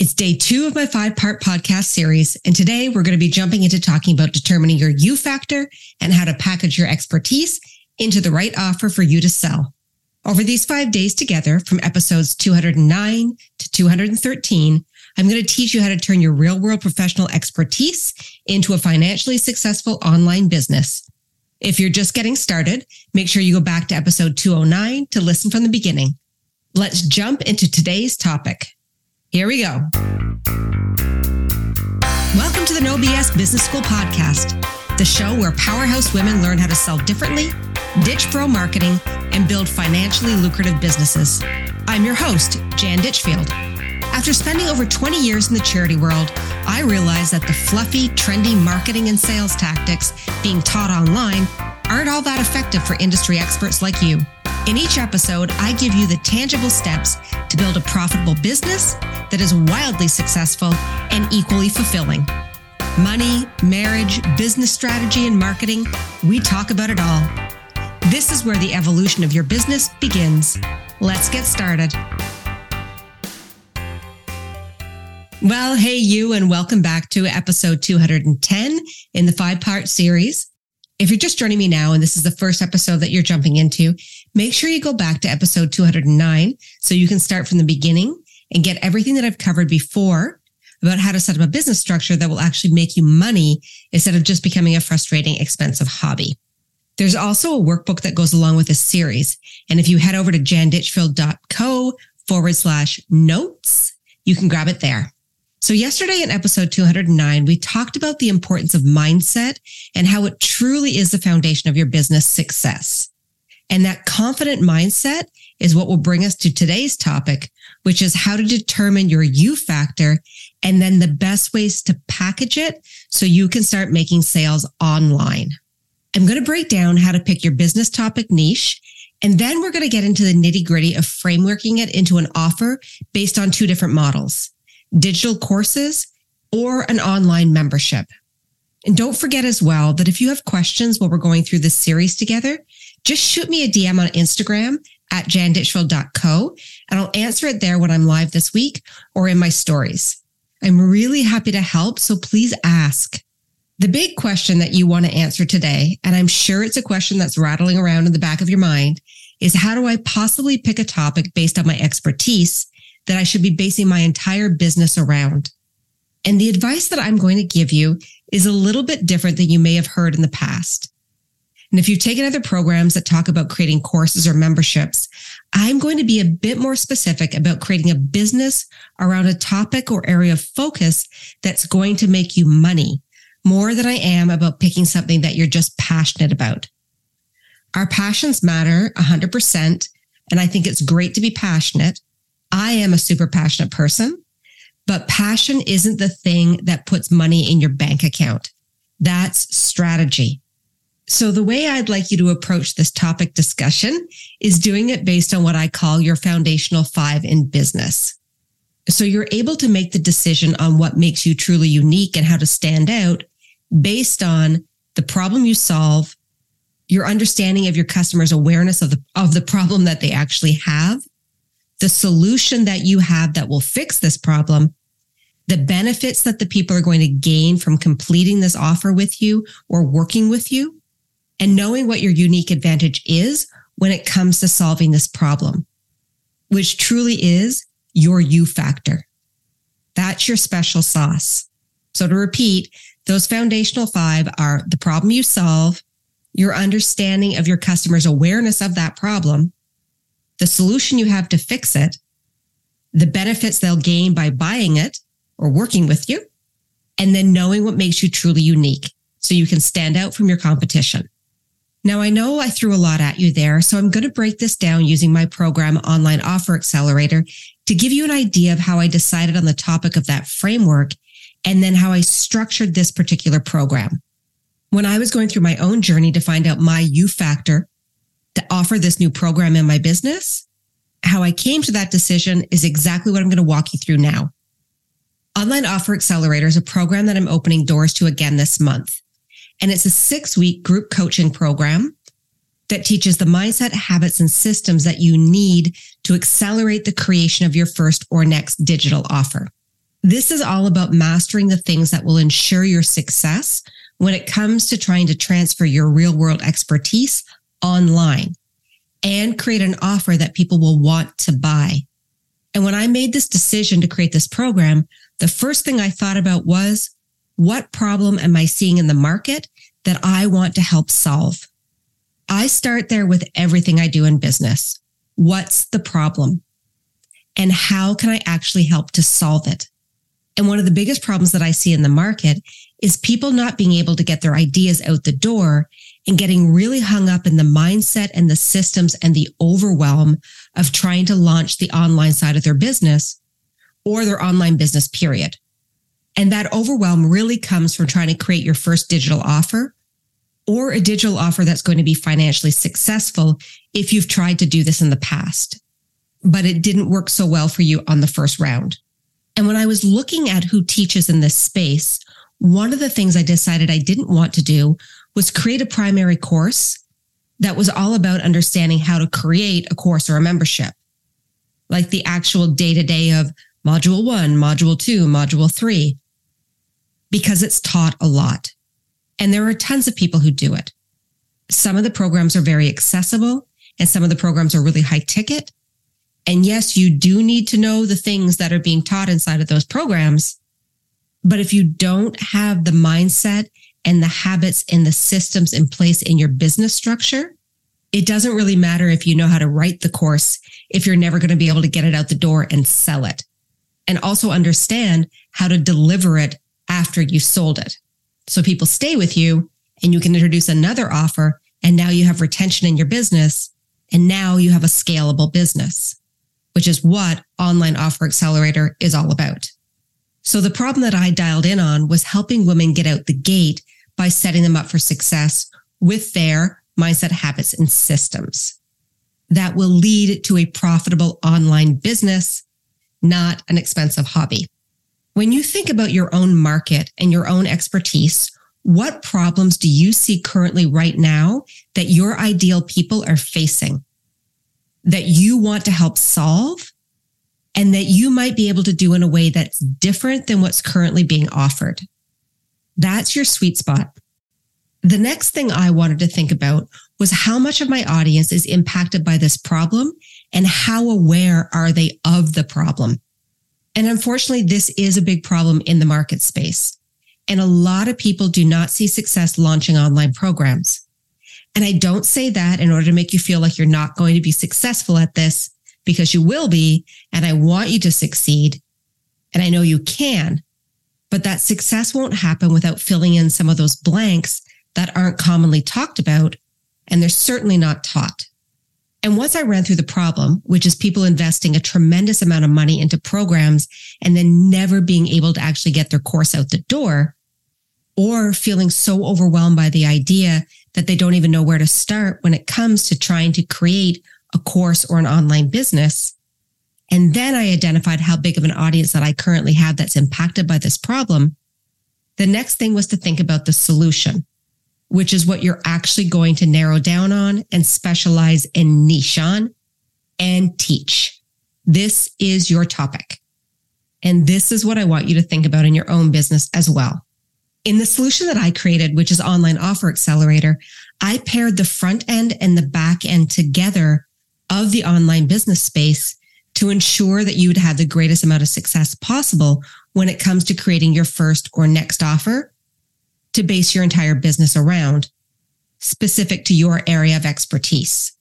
It's day two of my five part podcast series. And today we're going to be jumping into talking about determining your you factor and how to package your expertise into the right offer for you to sell. Over these five days together, from episodes 209 to 213, I'm going to teach you how to turn your real world professional expertise into a financially successful online business. If you're just getting started, make sure you go back to episode 209 to listen from the beginning. Let's jump into today's topic. Here we go. Welcome to the No BS Business School podcast, the show where powerhouse women learn how to sell differently, ditch bro marketing, and build financially lucrative businesses. I'm your host, Jan Ditchfield. After spending over 20 years in the charity world, I realized that the fluffy, trendy marketing and sales tactics being taught online aren't all that effective for industry experts like you. In each episode, I give you the tangible steps to build a profitable business that is wildly successful and equally fulfilling. Money, marriage, business strategy, and marketing, we talk about it all. This is where the evolution of your business begins. Let's get started. Well, hey, you, and welcome back to episode 210 in the five part series. If you're just joining me now and this is the first episode that you're jumping into, make sure you go back to episode 209 so you can start from the beginning and get everything that I've covered before about how to set up a business structure that will actually make you money instead of just becoming a frustrating, expensive hobby. There's also a workbook that goes along with this series. And if you head over to janditchfield.co forward slash notes, you can grab it there. So yesterday in episode 209, we talked about the importance of mindset and how it truly is the foundation of your business success. And that confident mindset is what will bring us to today's topic, which is how to determine your you factor and then the best ways to package it so you can start making sales online. I'm going to break down how to pick your business topic niche. And then we're going to get into the nitty gritty of frameworking it into an offer based on two different models digital courses, or an online membership. And don't forget as well that if you have questions while we're going through this series together, just shoot me a DM on Instagram at janditchfield.co and I'll answer it there when I'm live this week or in my stories. I'm really happy to help, so please ask. The big question that you want to answer today, and I'm sure it's a question that's rattling around in the back of your mind, is how do I possibly pick a topic based on my expertise that I should be basing my entire business around. And the advice that I'm going to give you is a little bit different than you may have heard in the past. And if you've taken other programs that talk about creating courses or memberships, I'm going to be a bit more specific about creating a business around a topic or area of focus that's going to make you money more than I am about picking something that you're just passionate about. Our passions matter 100%. And I think it's great to be passionate. I am a super passionate person, but passion isn't the thing that puts money in your bank account. That's strategy. So the way I'd like you to approach this topic discussion is doing it based on what I call your foundational five in business. So you're able to make the decision on what makes you truly unique and how to stand out based on the problem you solve, your understanding of your customers' awareness of the, of the problem that they actually have, the solution that you have that will fix this problem, the benefits that the people are going to gain from completing this offer with you or working with you, and knowing what your unique advantage is when it comes to solving this problem, which truly is your you factor. That's your special sauce. So to repeat, those foundational five are the problem you solve, your understanding of your customer's awareness of that problem, the solution you have to fix it, the benefits they'll gain by buying it or working with you, and then knowing what makes you truly unique so you can stand out from your competition. Now, I know I threw a lot at you there, so I'm going to break this down using my program Online Offer Accelerator to give you an idea of how I decided on the topic of that framework and then how I structured this particular program. When I was going through my own journey to find out my you factor to offer this new program in my business. How I came to that decision is exactly what I'm going to walk you through now. Online Offer Accelerator is a program that I'm opening doors to again this month. And it's a six week group coaching program that teaches the mindset, habits, and systems that you need to accelerate the creation of your first or next digital offer. This is all about mastering the things that will ensure your success when it comes to trying to transfer your real world expertise online and create an offer that people will want to buy. And when I made this decision to create this program, the first thing I thought about was what problem am I seeing in the market that I want to help solve? I start there with everything I do in business. What's the problem? And how can I actually help to solve it? And one of the biggest problems that I see in the market is people not being able to get their ideas out the door and getting really hung up in the mindset and the systems and the overwhelm of trying to launch the online side of their business or their online business period. And that overwhelm really comes from trying to create your first digital offer or a digital offer that's going to be financially successful if you've tried to do this in the past, but it didn't work so well for you on the first round. And when I was looking at who teaches in this space, one of the things I decided I didn't want to do was create a primary course that was all about understanding how to create a course or a membership, like the actual day to day of module one, module two, module three, because it's taught a lot. And there are tons of people who do it. Some of the programs are very accessible and some of the programs are really high ticket. And yes, you do need to know the things that are being taught inside of those programs. But if you don't have the mindset and the habits and the systems in place in your business structure, it doesn't really matter if you know how to write the course if you're never going to be able to get it out the door and sell it. And also understand how to deliver it after you sold it. So people stay with you and you can introduce another offer. And now you have retention in your business. And now you have a scalable business, which is what Online Offer Accelerator is all about. So the problem that I dialed in on was helping women get out the gate by setting them up for success with their mindset habits and systems that will lead to a profitable online business, not an expensive hobby. When you think about your own market and your own expertise, what problems do you see currently right now that your ideal people are facing that you want to help solve and that you might be able to do in a way that's different than what's currently being offered? That's your sweet spot. The next thing I wanted to think about was how much of my audience is impacted by this problem and how aware are they of the problem? And unfortunately, this is a big problem in the market space. And a lot of people do not see success launching online programs. And I don't say that in order to make you feel like you're not going to be successful at this because you will be. And I want you to succeed. And I know you can, but that success won't happen without filling in some of those blanks that aren't commonly talked about. And they're certainly not taught. And once I ran through the problem, which is people investing a tremendous amount of money into programs and then never being able to actually get their course out the door or feeling so overwhelmed by the idea that they don't even know where to start when it comes to trying to create a course or an online business. And then I identified how big of an audience that I currently have that's impacted by this problem. The next thing was to think about the solution which is what you're actually going to narrow down on and specialize in niche on and teach. This is your topic. And this is what I want you to think about in your own business as well. In the solution that I created, which is Online Offer Accelerator, I paired the front end and the back end together of the online business space to ensure that you would have the greatest amount of success possible when it comes to creating your first or next offer to base your entire business around specific to your area of expertise.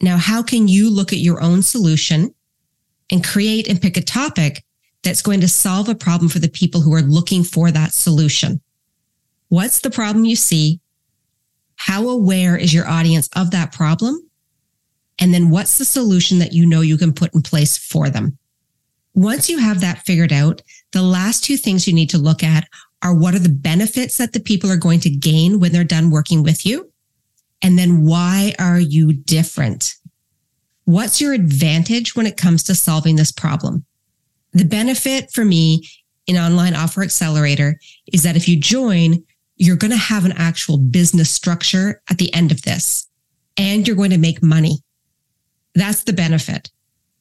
Now, how can you look at your own solution and create and pick a topic that's going to solve a problem for the people who are looking for that solution? What's the problem you see? How aware is your audience of that problem? And then what's the solution that you know you can put in place for them? Once you have that figured out, the last two things you need to look at are what are the benefits that the people are going to gain when they're done working with you? And then why are you different? What's your advantage when it comes to solving this problem? The benefit for me in Online Offer Accelerator is that if you join, you're going to have an actual business structure at the end of this and you're going to make money. That's the benefit.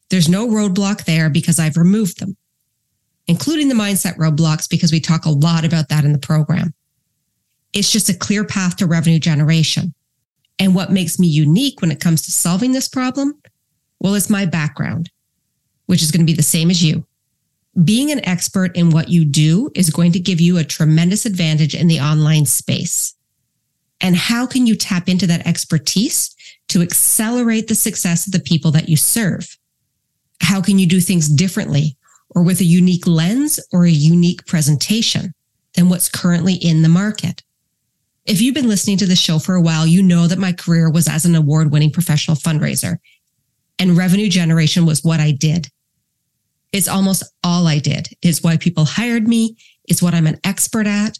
There's no roadblock there because I've removed them. Including the mindset roadblocks, because we talk a lot about that in the program. It's just a clear path to revenue generation. And what makes me unique when it comes to solving this problem? Well, it's my background, which is going to be the same as you. Being an expert in what you do is going to give you a tremendous advantage in the online space. And how can you tap into that expertise to accelerate the success of the people that you serve? How can you do things differently or with a unique lens or a unique presentation than what's currently in the market? If you've been listening to the show for a while, you know that my career was as an award winning professional fundraiser and revenue generation was what I did. It's almost all I did. It's why people hired me. It's what I'm an expert at.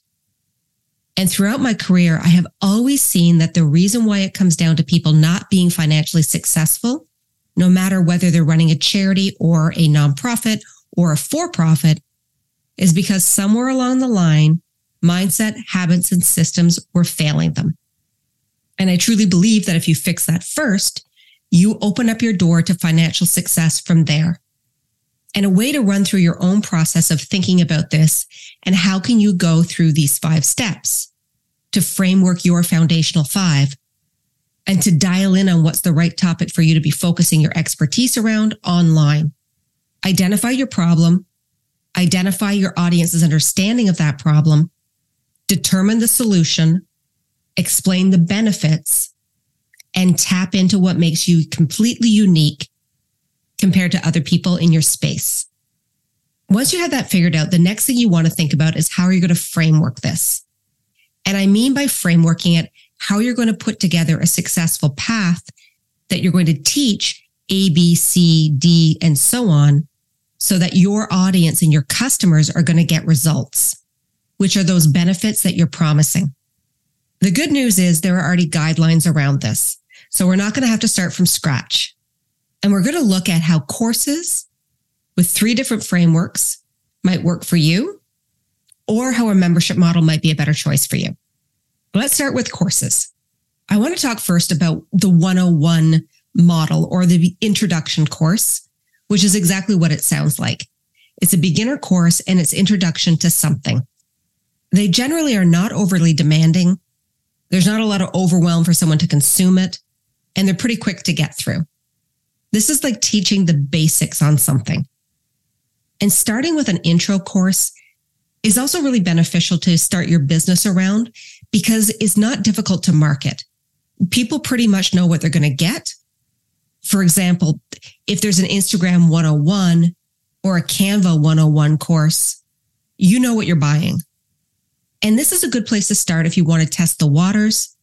And throughout my career, I have always seen that the reason why it comes down to people not being financially successful, no matter whether they're running a charity or a nonprofit or a for profit, is because somewhere along the line, mindset, habits, and systems were failing them. And I truly believe that if you fix that first, you open up your door to financial success from there. And a way to run through your own process of thinking about this and how can you go through these five steps to framework your foundational five and to dial in on what's the right topic for you to be focusing your expertise around online. Identify your problem, identify your audience's understanding of that problem, determine the solution, explain the benefits, and tap into what makes you completely unique compared to other people in your space. Once you have that figured out, the next thing you want to think about is how are you going to framework this? And I mean by frameworking it, how you're going to put together a successful path that you're going to teach A, B, C, D, and so on so that your audience and your customers are going to get results which are those benefits that you're promising. The good news is there are already guidelines around this. So we're not going to have to start from scratch. And we're going to look at how courses with three different frameworks might work for you or how a membership model might be a better choice for you. Let's start with courses. I want to talk first about the 101 model or the introduction course, which is exactly what it sounds like. It's a beginner course and it's introduction to something. They generally are not overly demanding. There's not a lot of overwhelm for someone to consume it, and they're pretty quick to get through. This is like teaching the basics on something. And starting with an intro course is also really beneficial to start your business around because it's not difficult to market. People pretty much know what they're going to get. For example, if there's an Instagram 101 or a Canva 101 course, you know what you're buying. And this is a good place to start if you want to test the waters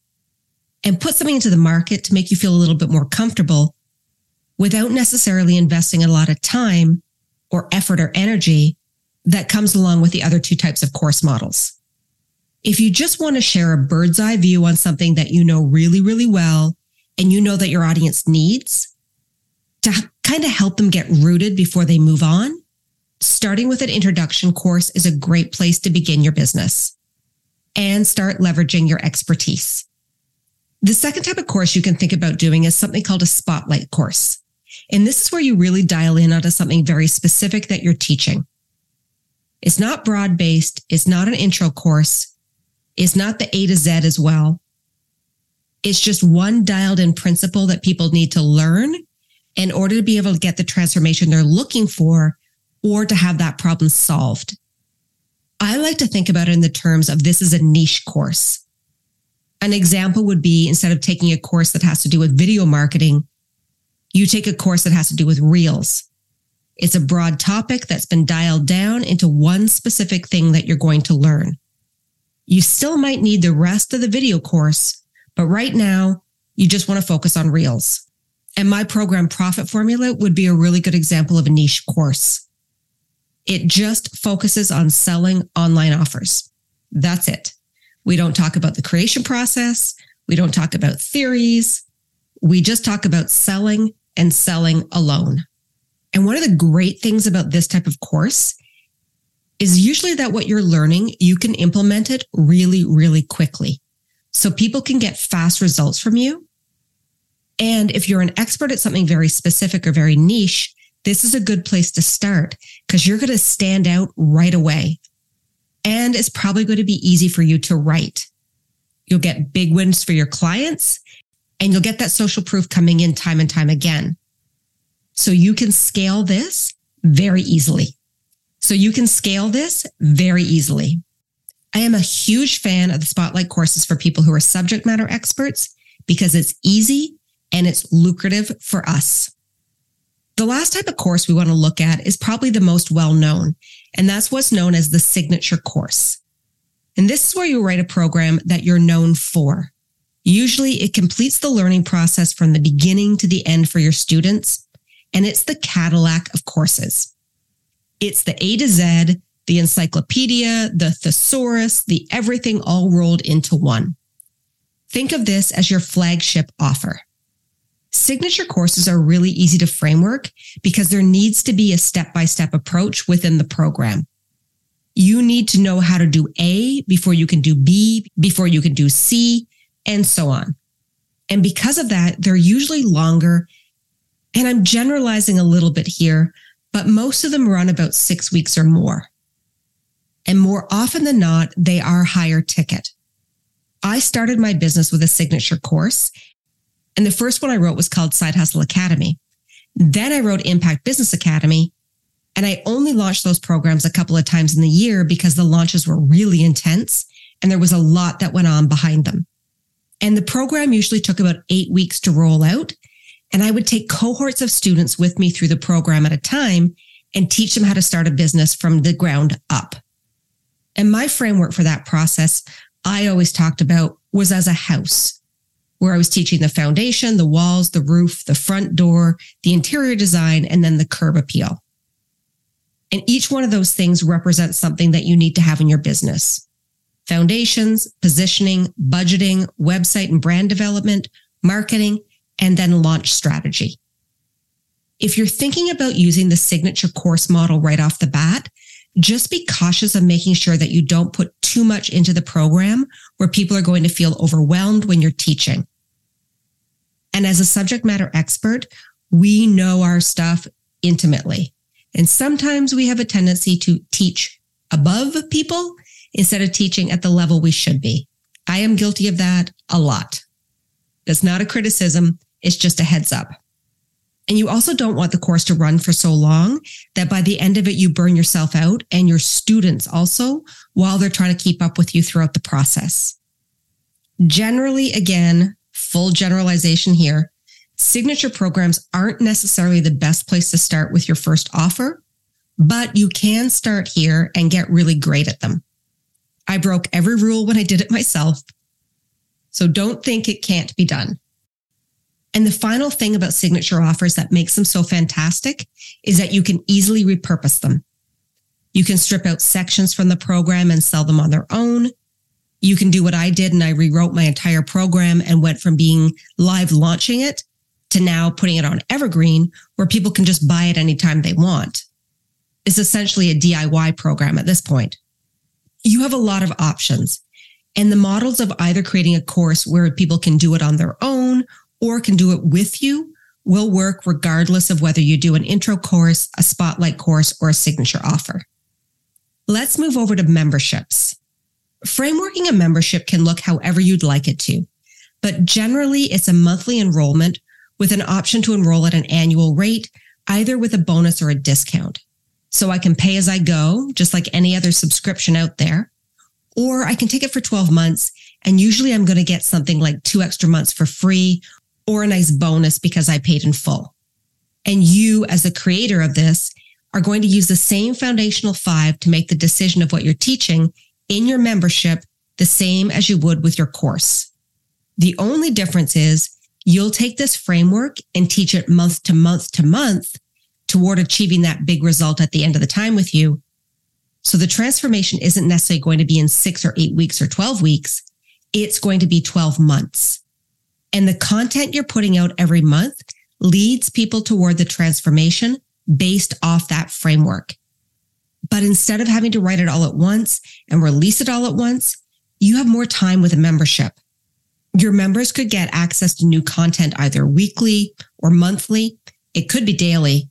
and put something into the market to make you feel a little bit more comfortable without necessarily investing a lot of time or effort or energy that comes along with the other two types of course models. If you just want to share a bird's eye view on something that you know really, really well, and you know that your audience needs to kind of help them get rooted before they move on, starting with an introduction course is a great place to begin your business and start leveraging your expertise. The second type of course you can think about doing is something called a spotlight course. And this is where you really dial in onto something very specific that you're teaching. It's not broad based. It's not an intro course. It's not the A to Z as well. It's just one dialed in principle that people need to learn in order to be able to get the transformation they're looking for or to have that problem solved. I like to think about it in the terms of this is a niche course. An example would be instead of taking a course that has to do with video marketing, you take a course that has to do with reels. It's a broad topic that's been dialed down into one specific thing that you're going to learn. You still might need the rest of the video course, but right now you just want to focus on reels. And my program profit formula would be a really good example of a niche course. It just focuses on selling online offers. That's it. We don't talk about the creation process. We don't talk about theories. We just talk about selling and selling alone. And one of the great things about this type of course is usually that what you're learning, you can implement it really, really quickly. So people can get fast results from you. And if you're an expert at something very specific or very niche, this is a good place to start because you're going to stand out right away. And it's probably going to be easy for you to write. You'll get big wins for your clients and you'll get that social proof coming in time and time again. So you can scale this very easily. So you can scale this very easily. I am a huge fan of the spotlight courses for people who are subject matter experts because it's easy and it's lucrative for us. The last type of course we want to look at is probably the most well known, and that's what's known as the signature course. And this is where you write a program that you're known for. Usually it completes the learning process from the beginning to the end for your students, and it's the Cadillac of courses. It's the A to Z, the encyclopedia, the thesaurus, the everything all rolled into one. Think of this as your flagship offer. Signature courses are really easy to framework because there needs to be a step by step approach within the program. You need to know how to do A before you can do B, before you can do C, and so on. And because of that, they're usually longer. And I'm generalizing a little bit here, but most of them run about six weeks or more. And more often than not, they are higher ticket. I started my business with a signature course and the first one I wrote was called Side Hustle Academy. Then I wrote Impact Business Academy. And I only launched those programs a couple of times in the year because the launches were really intense and there was a lot that went on behind them. And the program usually took about eight weeks to roll out. And I would take cohorts of students with me through the program at a time and teach them how to start a business from the ground up. And my framework for that process, I always talked about was as a house where I was teaching the foundation, the walls, the roof, the front door, the interior design, and then the curb appeal. And each one of those things represents something that you need to have in your business. Foundations, positioning, budgeting, website and brand development, marketing, and then launch strategy. If you're thinking about using the signature course model right off the bat, just be cautious of making sure that you don't put too much into the program where people are going to feel overwhelmed when you're teaching. And as a subject matter expert, we know our stuff intimately. And sometimes we have a tendency to teach above people instead of teaching at the level we should be. I am guilty of that a lot. That's not a criticism. It's just a heads up. And you also don't want the course to run for so long that by the end of it, you burn yourself out and your students also while they're trying to keep up with you throughout the process. Generally, again, full generalization here, signature programs aren't necessarily the best place to start with your first offer, but you can start here and get really great at them. I broke every rule when I did it myself. So don't think it can't be done. And the final thing about signature offers that makes them so fantastic is that you can easily repurpose them. You can strip out sections from the program and sell them on their own. You can do what I did and I rewrote my entire program and went from being live launching it to now putting it on Evergreen where people can just buy it anytime they want. It's essentially a DIY program at this point. You have a lot of options and the models of either creating a course where people can do it on their own or can do it with you will work regardless of whether you do an intro course, a spotlight course, or a signature offer. Let's move over to memberships. Frameworking a membership can look however you'd like it to, but generally it's a monthly enrollment with an option to enroll at an annual rate, either with a bonus or a discount. So I can pay as I go, just like any other subscription out there, or I can take it for 12 months. And usually I'm going to get something like two extra months for free or a nice bonus because I paid in full. And you, as the creator of this, are going to use the same foundational five to make the decision of what you're teaching in your membership the same as you would with your course. The only difference is you'll take this framework and teach it month to month to month toward achieving that big result at the end of the time with you. So the transformation isn't necessarily going to be in six or eight weeks or 12 weeks. It's going to be 12 months. And the content you're putting out every month leads people toward the transformation based off that framework. But instead of having to write it all at once and release it all at once, you have more time with a membership. Your members could get access to new content either weekly or monthly. It could be daily.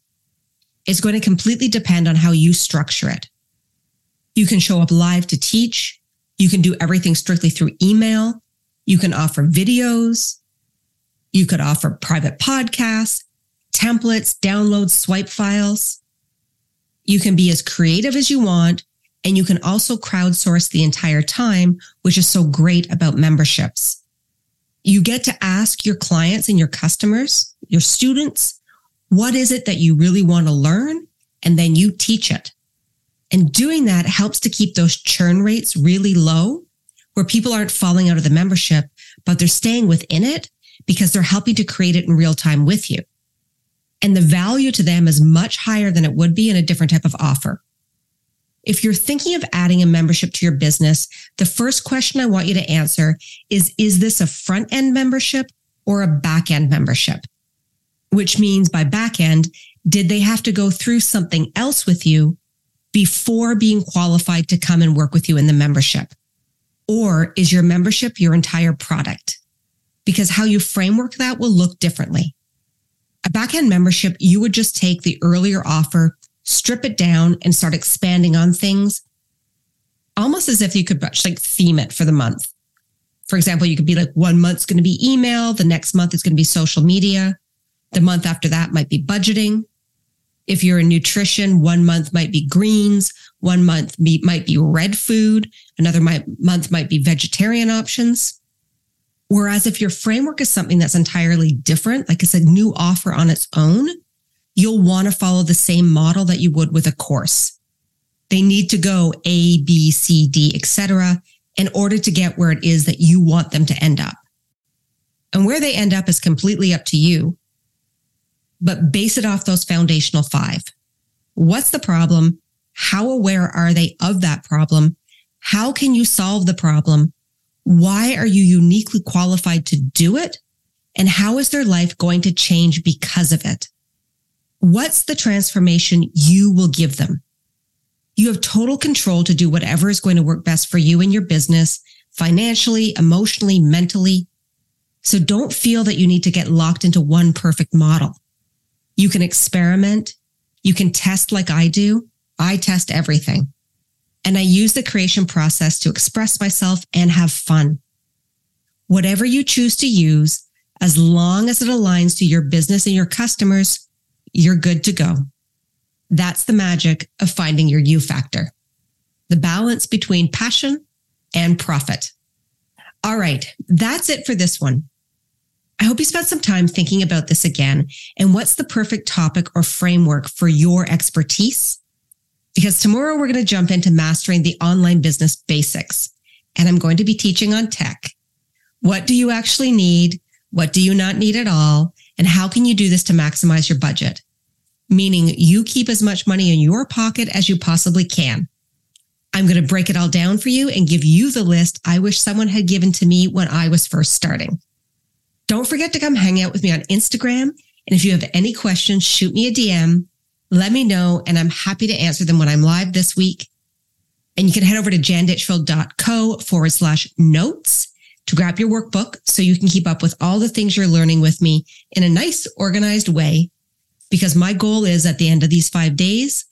It's going to completely depend on how you structure it. You can show up live to teach. You can do everything strictly through email. You can offer videos. You could offer private podcasts, templates, downloads, swipe files. You can be as creative as you want. And you can also crowdsource the entire time, which is so great about memberships. You get to ask your clients and your customers, your students, what is it that you really want to learn? And then you teach it. And doing that helps to keep those churn rates really low where people aren't falling out of the membership, but they're staying within it because they're helping to create it in real time with you. And the value to them is much higher than it would be in a different type of offer. If you're thinking of adding a membership to your business, the first question I want you to answer is, is this a front end membership or a back end membership? Which means by back end, did they have to go through something else with you before being qualified to come and work with you in the membership? Or is your membership your entire product? Because how you framework that will look differently. A backend membership, you would just take the earlier offer, strip it down and start expanding on things almost as if you could like theme it for the month. For example, you could be like one month's going to be email. The next month is going to be social media. The month after that might be budgeting. If you're in nutrition, one month might be greens. One month might be red food. Another month might be vegetarian options. Whereas if your framework is something that's entirely different, like it's a new offer on its own, you'll want to follow the same model that you would with a course. They need to go A, B, C, D, etc., in order to get where it is that you want them to end up. And where they end up is completely up to you. But base it off those foundational five. What's the problem? How aware are they of that problem? How can you solve the problem? Why are you uniquely qualified to do it? And how is their life going to change because of it? What's the transformation you will give them? You have total control to do whatever is going to work best for you and your business, financially, emotionally, mentally. So don't feel that you need to get locked into one perfect model. You can experiment. You can test like I do. I test everything. And I use the creation process to express myself and have fun. Whatever you choose to use, as long as it aligns to your business and your customers, you're good to go. That's the magic of finding your you factor, the balance between passion and profit. All right, that's it for this one. I hope you spent some time thinking about this again and what's the perfect topic or framework for your expertise because tomorrow we're going to jump into mastering the online business basics. And I'm going to be teaching on tech. What do you actually need? What do you not need at all? And how can you do this to maximize your budget? Meaning you keep as much money in your pocket as you possibly can. I'm going to break it all down for you and give you the list I wish someone had given to me when I was first starting. Don't forget to come hang out with me on Instagram. And if you have any questions, shoot me a DM let me know, and I'm happy to answer them when I'm live this week. And you can head over to janditchfield.co forward slash notes to grab your workbook so you can keep up with all the things you're learning with me in a nice, organized way. Because my goal is at the end of these five days,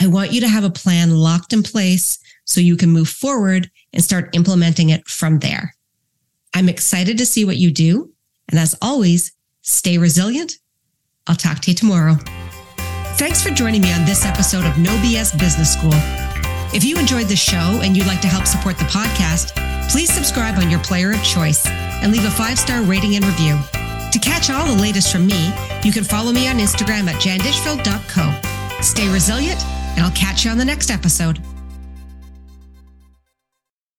I want you to have a plan locked in place so you can move forward and start implementing it from there. I'm excited to see what you do. And as always, stay resilient. I'll talk to you tomorrow. Thanks for joining me on this episode of No BS Business School. If you enjoyed the show and you'd like to help support the podcast, please subscribe on your player of choice and leave a five star rating and review. To catch all the latest from me, you can follow me on Instagram at janditchfield.co. Stay resilient, and I'll catch you on the next episode.